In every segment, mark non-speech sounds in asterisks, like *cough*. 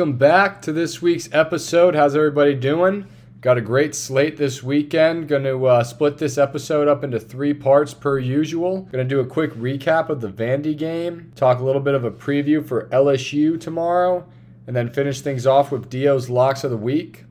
Welcome back to this week's episode. How's everybody doing? Got a great slate this weekend. Going to uh, split this episode up into three parts per usual. Going to do a quick recap of the Vandy game, talk a little bit of a preview for LSU tomorrow, and then finish things off with Dio's locks of the week.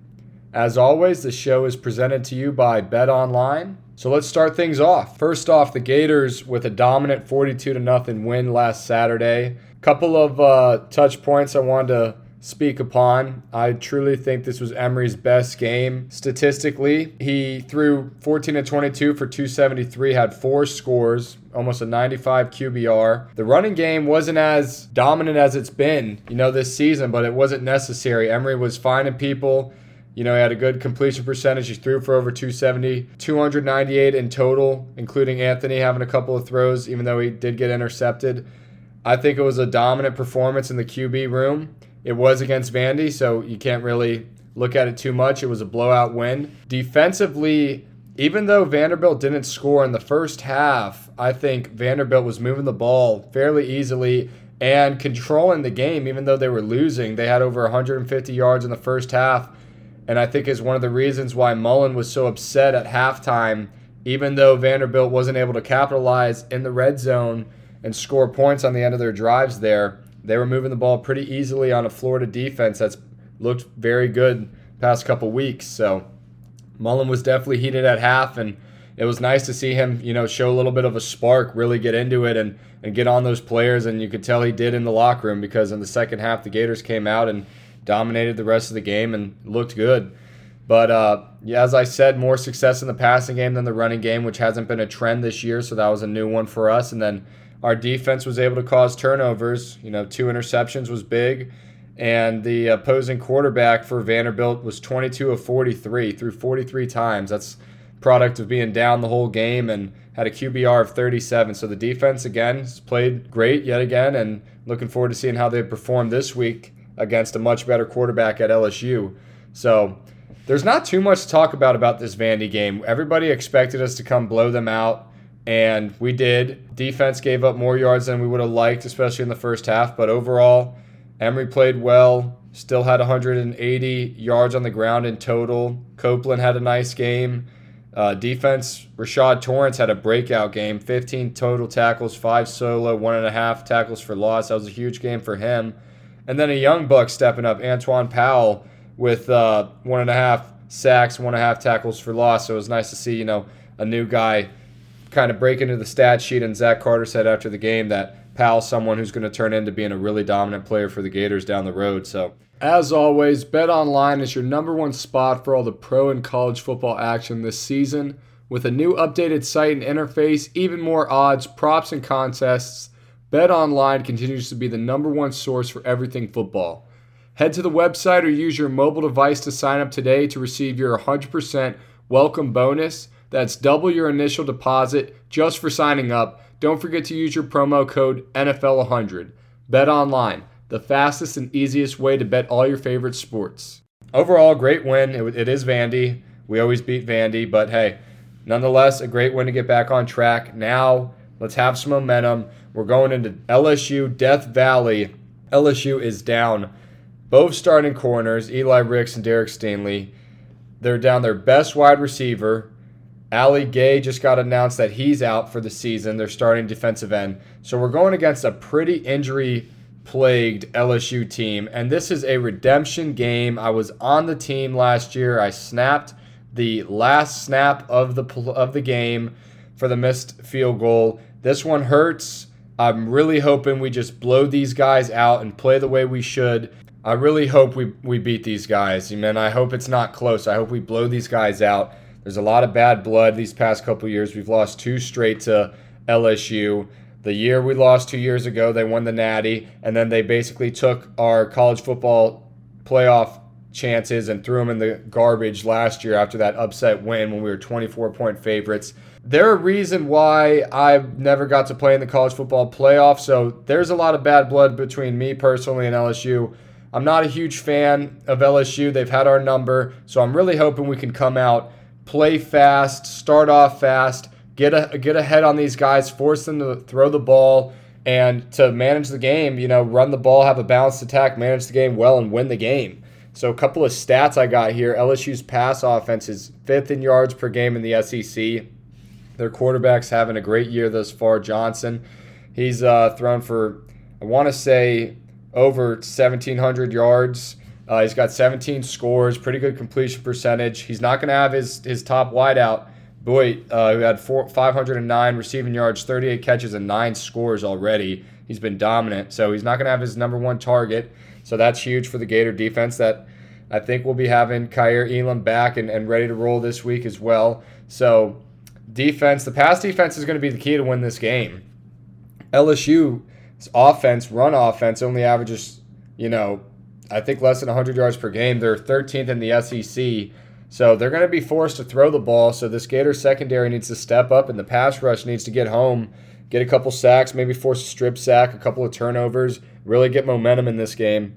As always, the show is presented to you by Bet Online. So let's start things off. First off, the Gators with a dominant 42 to nothing win last Saturday. Couple of uh, touch points I wanted to speak upon. I truly think this was Emory's best game statistically. He threw 14 to 22 for 273, had four scores, almost a 95 QBR. The running game wasn't as dominant as it's been, you know, this season, but it wasn't necessary. Emory was finding people. You know, he had a good completion percentage. He threw for over 270, 298 in total, including Anthony having a couple of throws, even though he did get intercepted. I think it was a dominant performance in the QB room. It was against Vandy, so you can't really look at it too much. It was a blowout win. Defensively, even though Vanderbilt didn't score in the first half, I think Vanderbilt was moving the ball fairly easily and controlling the game, even though they were losing. They had over 150 yards in the first half, and I think is one of the reasons why Mullen was so upset at halftime, even though Vanderbilt wasn't able to capitalize in the red zone and score points on the end of their drives there. They were moving the ball pretty easily on a Florida defense that's looked very good past couple weeks. So Mullen was definitely heated at half, and it was nice to see him, you know, show a little bit of a spark, really get into it, and and get on those players. And you could tell he did in the locker room because in the second half the Gators came out and dominated the rest of the game and looked good. But uh, yeah, as I said, more success in the passing game than the running game, which hasn't been a trend this year. So that was a new one for us. And then our defense was able to cause turnovers. You know, two interceptions was big. And the opposing quarterback for Vanderbilt was 22 of 43, threw 43 times. That's product of being down the whole game and had a QBR of 37. So the defense, again, played great yet again. And looking forward to seeing how they perform this week against a much better quarterback at LSU. So there's not too much to talk about about this Vandy game. Everybody expected us to come blow them out and we did. Defense gave up more yards than we would have liked, especially in the first half. But overall, Emory played well. Still had 180 yards on the ground in total. Copeland had a nice game. Uh, defense, Rashad Torrence had a breakout game 15 total tackles, five solo, one and a half tackles for loss. That was a huge game for him. And then a young buck stepping up, Antwaun Powell, with uh, one and a half sacks, one and a half tackles for loss. So it was nice to see, you know, a new guy kind of break into the stat sheet, and Zach Carter said after the game that Powell's someone who's going to turn into being a really dominant player for the Gators down the road. So, as always, Bet Online is your number one spot for all the pro and college football action this season. With a new updated site and interface, even more odds, props, and contests, Bet Online continues to be the number one source for everything football. Head to the website or use your mobile device to sign up today to receive your 100% welcome bonus. That's double your initial deposit just for signing up. Don't forget to use your promo code NFL100. Bet online, the fastest and easiest way to bet all your favorite sports. Overall, great win. It, it is Vandy. We always beat Vandy, but hey, nonetheless, a great win to get back on track. Now, let's have some momentum. We're going into LSU Death Valley. LSU is down both starting corners, Eli Ricks and Derek Stingley. They're down their best wide receiver, Ali Gaye just got announced that he's out for the season. They're starting defensive end. So we're going against a pretty injury plagued LSU team. And this is a redemption game. I was on the team last year. I snapped the last snap of the of the game for the missed field goal. This one hurts. I'm really hoping we just blow these guys out and play the way we should. I really hope we, we beat these guys. Man, I hope it's not close. I hope we blow these guys out. There's a lot of bad blood these past couple years. We've lost two straight to LSU. The year we lost two years ago, they won the Natty, and then they basically took our college football playoff chances and threw them in the garbage last year after that upset win when we were 24 point favorites. They're a reason why I've never got to play in the college football playoff. So there's a lot of bad blood between me personally and LSU. I'm not a huge fan of LSU. They've had our number. So I'm really hoping we can come out, play fast, start off fast, get a, get ahead on these guys, force them to throw the ball and to manage the game, you know, run the ball, have a balanced attack, manage the game well and win the game. So a couple of stats I got here. LSU's pass offense is fifth in yards per game in the SEC. Their quarterback's having a great year thus far. Johnson, he's uh, thrown for I want to say over 1,700 yards. Uh, he's got 17 scores, pretty good completion percentage. He's not going to have his his top wideout, Boyd, uh, who had four, 509 receiving yards, 38 catches, and nine scores already. He's been dominant, so he's not going to have his number one target. So that's huge for the Gator defense. That I think we'll be having Kaiir Elam back and, and ready to roll this week as well. So defense, the pass defense is going to be the key to win this game. LSU's offense, run offense, only averages, you know, I think less than 100 yards per game. They're 13th in the SEC. So they're going to be forced to throw the ball. So this Gator secondary needs to step up, and the pass rush needs to get home, get a couple sacks, maybe force a strip sack, a couple of turnovers, really get momentum in this game.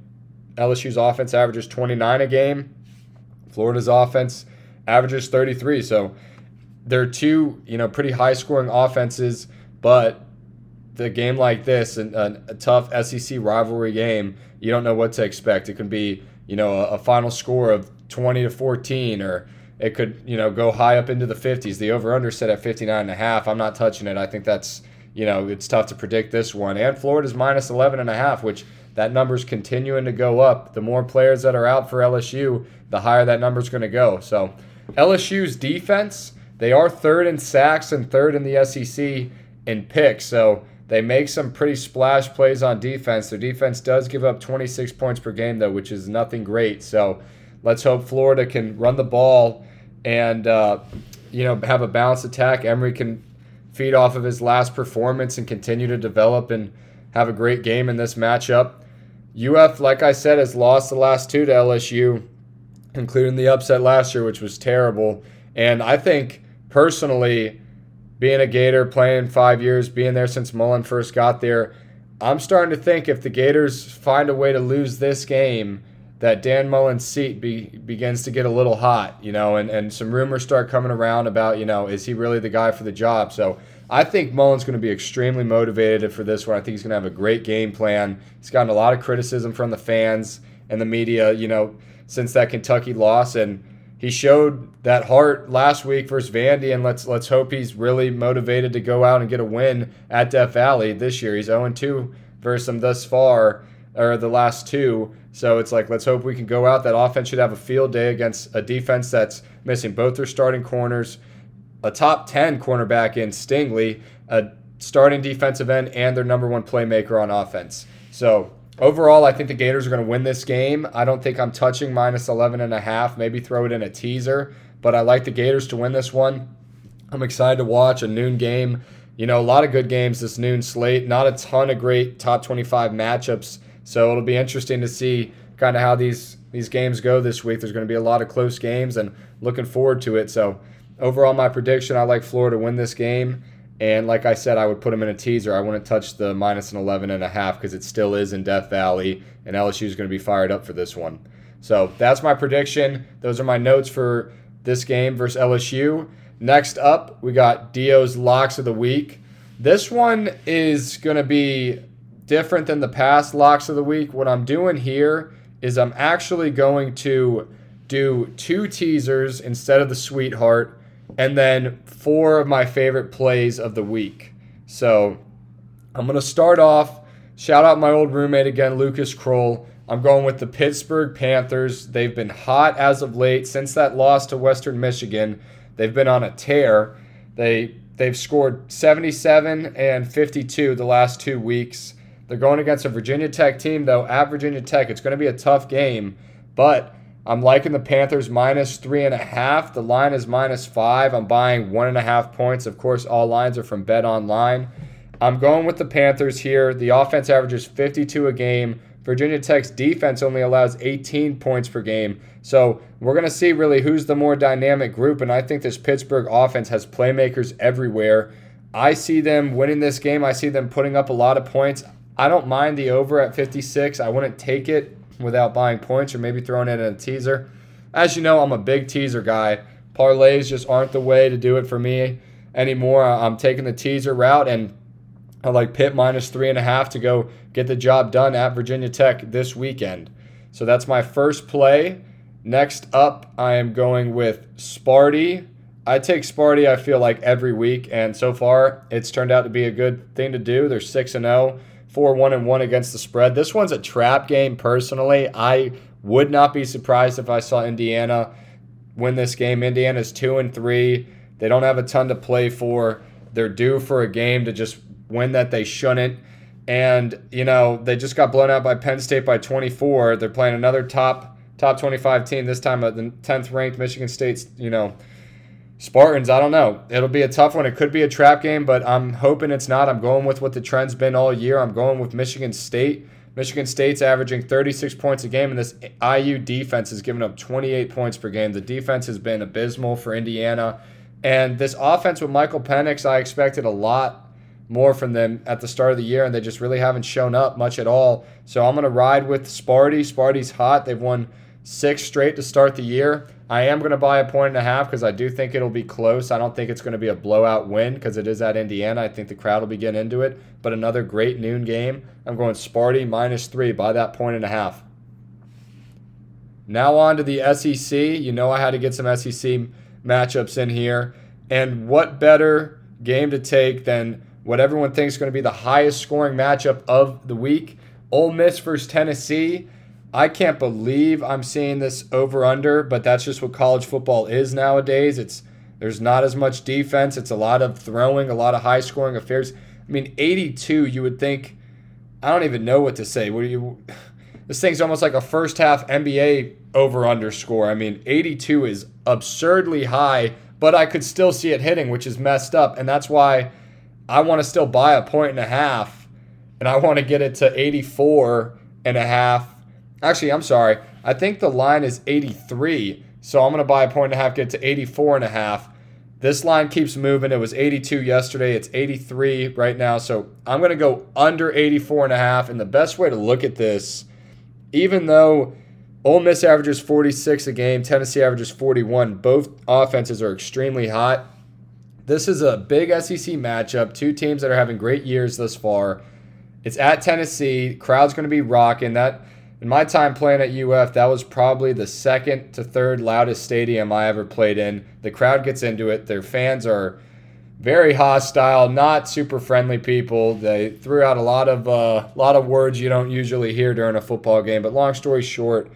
LSU's offense averages 29 a game. Florida's offense averages 33. So they're two, you know, pretty high scoring offenses, but the game like this, and a, tough SEC rivalry game, you don't know what to expect. It can be, you know, a, a, final score of 20 to 14, or it could, you know, go high up into the 50s. The over under set at 59 and a half. I'm not touching it. I think that's, you know, it's tough to predict this one. And Florida's minus 11 and a half, which that number's continuing to go up. The more players that are out for LSU, the higher that number's going to go. So LSU's defense they are third in sacks and third in the SEC in picks. So they make some pretty splash plays on defense. Their defense does give up 26 points per game, though, which is nothing great. So let's hope Florida can run the ball and uh, you know have a balanced attack. Emory can feed off of his last performance and continue to develop and have a great game in this matchup. UF, like I said, has lost the last two to LSU, including the upset last year, which was terrible. And I think personally, being a Gator, playing five years, being there since Mullen first got there, I'm starting to think if the Gators find a way to lose this game, that Dan Mullen's seat be, begins to get a little hot, you know, and, and some rumors start coming around about, you know, is he really the guy for the job? So I think Mullen's going to be extremely motivated for this one. I think he's going to have a great game plan. He's gotten a lot of criticism from the fans and the media, you know, since that Kentucky loss. And he showed that heart last week versus Vandy, and let's let's hope he's really motivated to go out and get a win at Death Valley this year. He's 0-2 versus them thus far, or the last two. So it's like let's hope we can go out. That offense should have a field day against a defense that's missing both their starting corners, a top 10 cornerback in Stingley, a starting defensive end, and their number one playmaker on offense. So Overall, I think the Gators are going to win this game. I don't think I'm touching minus 11 and a half. Maybe throw it in a teaser, but I like the Gators to win this one. I'm excited to watch a noon game. You know, a lot of good games this noon slate. Not a ton of great top 25 matchups. So it'll be interesting to see kind of how these these games go this week. There's going to be a lot of close games and looking forward to it. So overall, my prediction: I like Florida to win this game. And like I said, I would put them in a teaser. I wouldn't touch the minus an 11 and a half because it still is in Death Valley, and LSU is going to be fired up for this one. So that's my prediction. Those are my notes for this game versus LSU. Next up, we got Dio's locks of the week. This one is going to be different than the past locks of the week. What I'm doing here is I'm actually going to do two teasers instead of the sweetheart and then four of my favorite plays of the week. So I'm going to start off. Shout out my old roommate again, Lucas Krull. I'm going with the Pittsburgh Panthers. They've been hot as of late since that loss to Western Michigan. They've been on a tear. They they've scored 77 and 52 the last two weeks. They're going against a Virginia Tech team though. At Virginia Tech, it's going to be a tough game, but I'm liking the Panthers minus three and a half. The line is minus five. I'm buying one and a half points. Of course, all lines are from Bet Online. I'm going with the Panthers here. The offense averages 52 a game, Virginia Tech's defense only allows 18 points per game. So we're going to see really who's the more dynamic group. And I think this Pittsburgh offense has playmakers everywhere. I see them winning this game. I see them putting up a lot of points. I don't mind the over at 56. I wouldn't take it without buying points or maybe throwing it in a teaser. As you know, I'm a big teaser guy. Parlays just aren't the way to do it for me anymore. I'm taking the teaser route, and I like Pitt minus three and a half to go get the job done at Virginia Tech this weekend. So that's my first play. Next up, I am going with Sparty. I take Sparty, I feel like, every week, and so far it's turned out to be a good thing to do. They're 6 and 0, 4 1 and 1 against the spread. This one's a trap game, personally. I would not be surprised if I saw Indiana win this game. Indiana's 2 and 3. They don't have a ton to play for. They're due for a game to just win that they shouldn't. And, you know, they just got blown out by Penn State by 24. They're playing another top top 25 team this time at the 10th ranked Michigan State's, you know, Spartans, I don't know. It'll be a tough one. It could be a trap game, but I'm hoping it's not. I'm going with what the trend's been all year. I'm going with Michigan State. Michigan State's averaging 36 points a game, and this IU defense has given up 28 points per game. The defense has been abysmal for Indiana. And this offense with Michael Penix, I expected a lot more from them at the start of the year, and they just really haven't shown up much at all. So I'm going to ride with Sparty. Sparty's hot. They've won six straight to start the year. I am going to buy a point and a half because I do think it'll be close. I don't think it's going to be a blowout win because it is at Indiana. I think the crowd will be getting into it. But another great noon game. I'm going Sparty minus three by that point and a half. Now on to the SEC. You know I had to get some SEC matchups in here. And what better game to take than what everyone thinks is going to be the highest scoring matchup of the week? Ole Miss versus Tennessee. I can't believe I'm seeing this over under, but that's just what college football is nowadays. It's there's not as much defense. It's a lot of throwing, a lot of high scoring affairs. I mean, 82, you would think I don't even know what to say. What you *sighs* This thing's almost like a first half NBA over under score. I mean, 82 is absurdly high, but I could still see it hitting, which is messed up, and that's why I want to still buy a point and a half and I want to get it to 84 and a half Actually, I'm sorry. I think the line is 83. So I'm going to buy a point and a half, get to 84 and a half. This line keeps moving. It was 82 yesterday. It's 83 right now. So I'm going to go under 84 and a half. And the best way to look at this, even though Ole Miss averages 46 a game, Tennessee averages 41, both offenses are extremely hot. This is a big SEC matchup. Two teams that are having great years thus far. It's at Tennessee. Crowd's going to be rocking. That in my time playing at UF, that was probably the second to third loudest stadium I ever played in. The crowd gets into it. Their fans are very hostile, not super friendly people. They threw out a lot of uh, lot of words you don't usually hear during a football game. But long story short,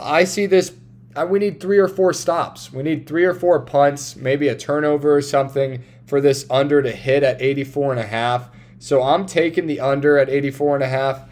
I see this. Uh, we need three or four stops. We need three or four punts, maybe a turnover or something for this under to hit at 84 and a half. So I'm taking the under at 84 and a half.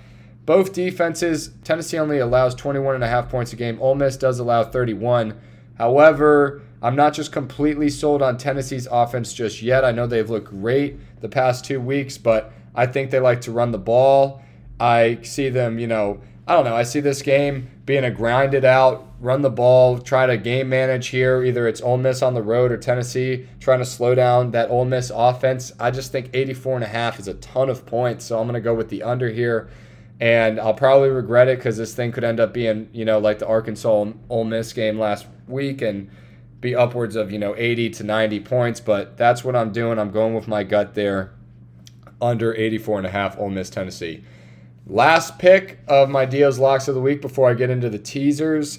Both defenses, Tennessee only allows 21 and a half points a game. Ole Miss does allow 31. However, I'm not just completely sold on Tennessee's offense just yet. I know they've looked great the past two weeks, but I think they like to run the ball. I see them, you know, I don't know. I see this game being a grinded out, run the ball, try to game manage here. Either it's Ole Miss on the road or Tennessee trying to slow down that Ole Miss offense. I just think 84 and a half is a ton of points, so I'm going to go with the under here and I'll probably regret it because this thing could end up being, you know, like the Arkansas Ole Miss game last week and be upwards of, you know, 80 to 90 points. But that's what I'm doing. I'm going with my gut there under 84 and a half Ole Miss Tennessee. Last pick of my Dio's locks of the week before I get into the teasers.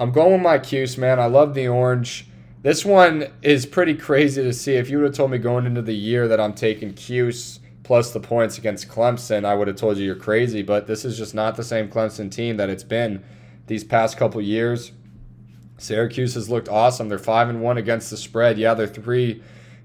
I'm going with my Cuse, man. I love the orange. This one is pretty crazy to see. If you would have told me going into the year that I'm taking Cuse plus the points against Clemson, I would have told you you're crazy. But this is just not the same Clemson team that it's been these past couple years. Syracuse has looked awesome. They're five and one against the spread. Yeah, they're three,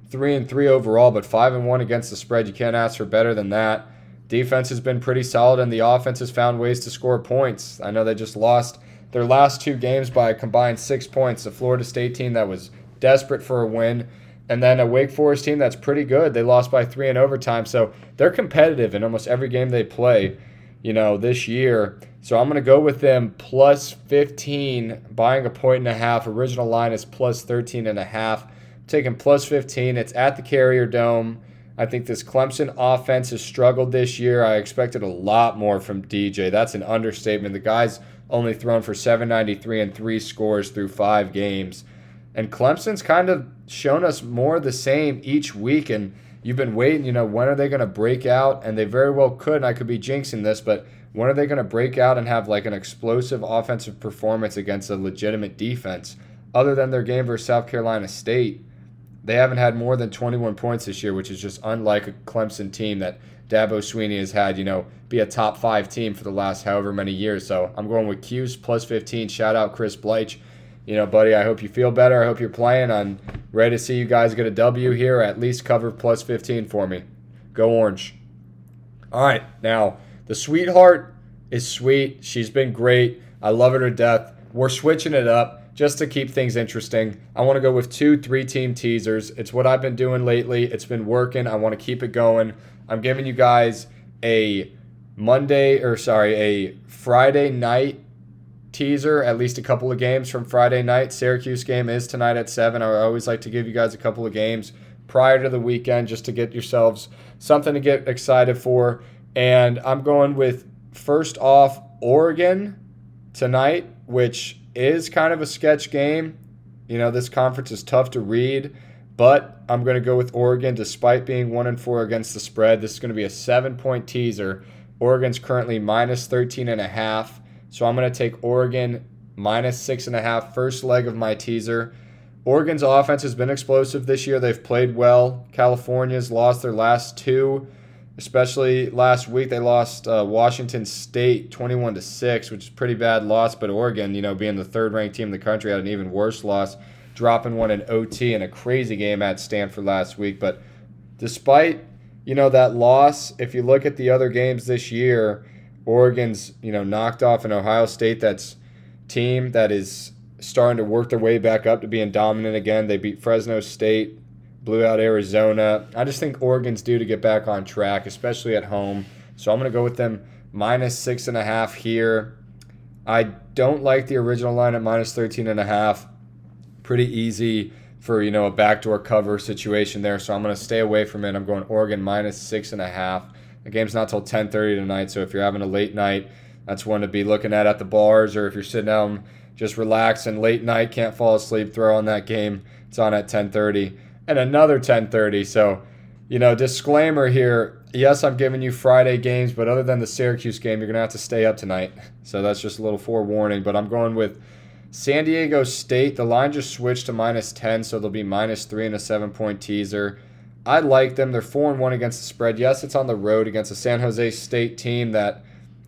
three and three overall, but five and one against the spread. You can't ask for better than that. Defense has been pretty solid, and the offense has found ways to score points. I know they just lost their last two games by a combined six points. The Florida State team that was desperate for a win and then a Wake Forest team that's pretty good. They lost by three in overtime, so they're competitive in almost every game they play. you know, this year. So I'm going to go with them plus 15, buying a point and a half. Original line is plus 13 and a half. taking plus 15. It's at the Carrier Dome. I think this Clemson offense has struggled this year. I expected a lot more from DJ. That's an understatement. The guy's only thrown for 793 and three scores through five games. And Clemson's kind of shown us more the same each week. And you've been waiting, you know, when are they going to break out? And they very well could. And I could be jinxing this, but when are they going to break out and have like an explosive offensive performance against a legitimate defense? Other than their game versus South Carolina State, they haven't had more than 21 points this year, which is just unlike a Clemson team that Dabo Swinney has had, you know, be a top five team for the last however many years. So I'm going with Cuse plus 15. Shout out Chris Bleich. You know, buddy, I hope you feel better. I hope you're playing. I'm ready to see you guys get a W here, at least cover plus 15 for me. Go Orange. All right, now the sweetheart is sweet. She's been great. I love her to death. We're switching it up just to keep things interesting. I want to go with two three team teasers. It's what I've been doing lately. It's been working. I want to keep it going. I'm giving you guys a Monday or sorry, a Friday night teaser, at least a couple of games from Friday night. Syracuse game is tonight at 7. I always like to give you guys a couple of games prior to the weekend just to get yourselves something to get excited for. And I'm going with first off Oregon tonight, which is kind of a sketch game. You know, this conference is tough to read, but I'm going to go with Oregon despite being 1 and 4 against the spread. This is going to be a 7-point teaser. Oregon's currently minus 13 and a half. So I'm going to take Oregon minus six and a half, first leg of my teaser. Oregon's offense has been explosive this year. They've played well. California's lost their last two especially last week they lost uh, Washington State 21 to 6 which is pretty bad loss but Oregon you know being the third ranked team in the country had an even worse loss dropping one in OT in a crazy game at Stanford last week but despite you know that loss if you look at the other games this year Oregon's you know knocked off an Ohio State that's team that is starting to work their way back up to being dominant again they beat Fresno State blew out Arizona. I just think Oregon's due to get back on track, especially at home. So I'm going to go with them minus six and a half here. I don't like the original line at minus 13 and a half. Pretty easy for, you know, a backdoor cover situation there. So I'm going to stay away from it. I'm going Oregon minus six and a half. The game's not till 10:30 tonight, so if you're having a late night, that's one to be looking at at the bars, or if you're sitting down just relax and late night can't fall asleep, throw on that game. It's on at 10:30 and another 10:30. So, you know, disclaimer here. Yes, I'm giving you Friday games, but other than the Syracuse game, you're gonna have to stay up tonight. So that's just a little forewarning. But I'm going with San Diego State. The line just switched to minus 10, so they'll be minus three and a seven point teaser. I like them. They're four and one against the spread. Yes, it's on the road against a San Jose State team that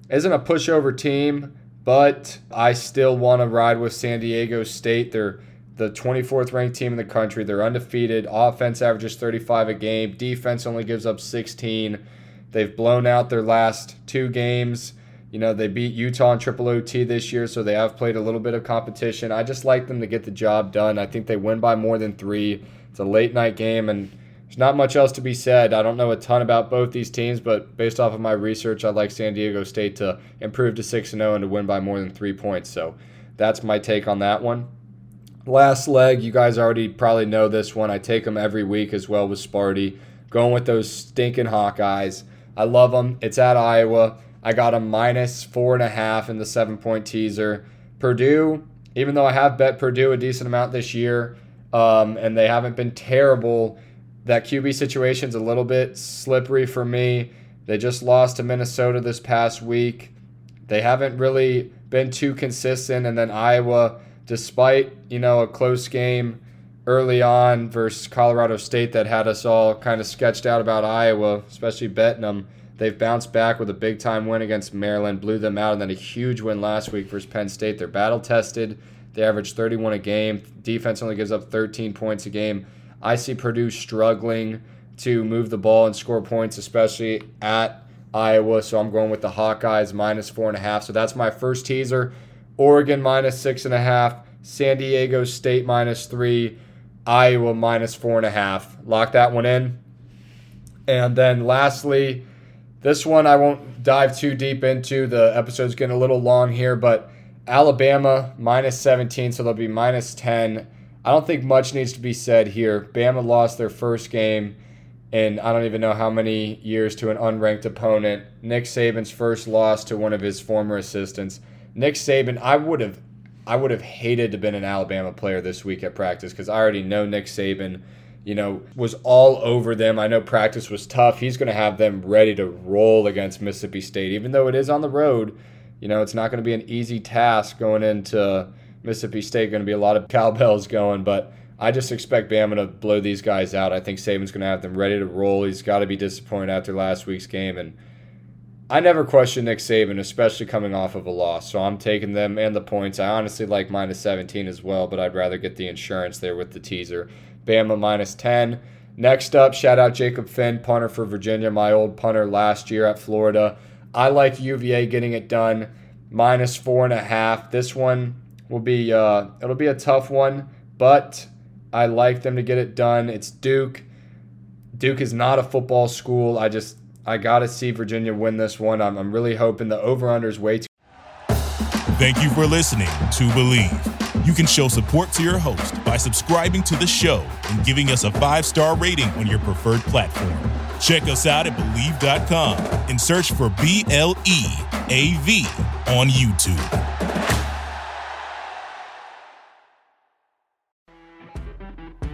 isn't a pushover team, but I still want to ride with San Diego State. They're the 24th ranked team in the country. They're undefeated. Offense averages 35 a game. Defense only gives up 16. They've blown out their last two games. You know, they beat Utah in triple OT this year, so they have played a little bit of competition. I just like them to get the job done. I think they win by more than three. It's a late night game, and there's not much else to be said. I don't know a ton about both these teams, but based off of my research, I like San Diego State to improve to 6 0 and to win by more than three points. So that's my take on that one. Last leg, you guys already probably know this one. I take them every week as well with Sparty. Going with those stinking Hawkeyes. I love them. It's at Iowa. I got a minus four and a half in the seven point teaser. Purdue, even though I have bet Purdue a decent amount this year, um, and they haven't been terrible, that QB situation's a little bit slippery for me. They just lost to Minnesota this past week. They haven't really been too consistent, and then Iowa despite you know a close game early on versus Colorado State that had us all kind of sketched out about Iowa, especially betting them. They've bounced back with a big time win against Maryland, blew them out, and then a huge win last week versus Penn State. They're battle tested. They average 31 a game. Defense only gives up 13 points a game. I see Purdue struggling to move the ball and score points, especially at Iowa. So I'm going with the Hawkeyes minus four and a half. So that's my first teaser. Oregon minus six and a half, San Diego State minus three, Iowa minus four and a half. Lock that one in. And then lastly, This one I won't dive too deep into. The episode's getting a little long here, but Alabama minus 17, so they'll be minus 10. I don't think much needs to be said here. Bama lost their first game in I don't even know how many years to an unranked opponent. Nick Saban's first loss to one of his former assistants. Nick Saban, I would have I would have hated to have been an Alabama player this week at practice because I already know Nick Saban, you know, was all over them. I know practice was tough. He's going to have them ready to roll against Mississippi State, even though it is on the road. You know, it's not going to be an easy task going into Mississippi State. Going to be a lot of cowbells going, but I just expect Bama to blow these guys out. I think Saban's going to have them ready to roll. He's got to be disappointed after last week's game, and I never question Nick Saban, especially coming off of a loss. So I'm taking them and the points. I honestly like minus 17 as well, but I'd rather get the insurance there with the teaser. Bama minus 10. Next up, shout out Jacob Finn, punter for Virginia, my old punter last year at Florida. I like UVA getting it done, minus four and a half. This one will be uh, it'll be a tough one, but I like them to get it done. It's Duke. Duke is not a football school. I just I got to see Virginia win this one. I'm, I'm really hoping the over under is way too. Thank you for listening to Bleav. You can show support to your host by subscribing to the show and giving us a five star rating on your preferred platform. Check us out at Bleav.com and search for B L E A V on YouTube.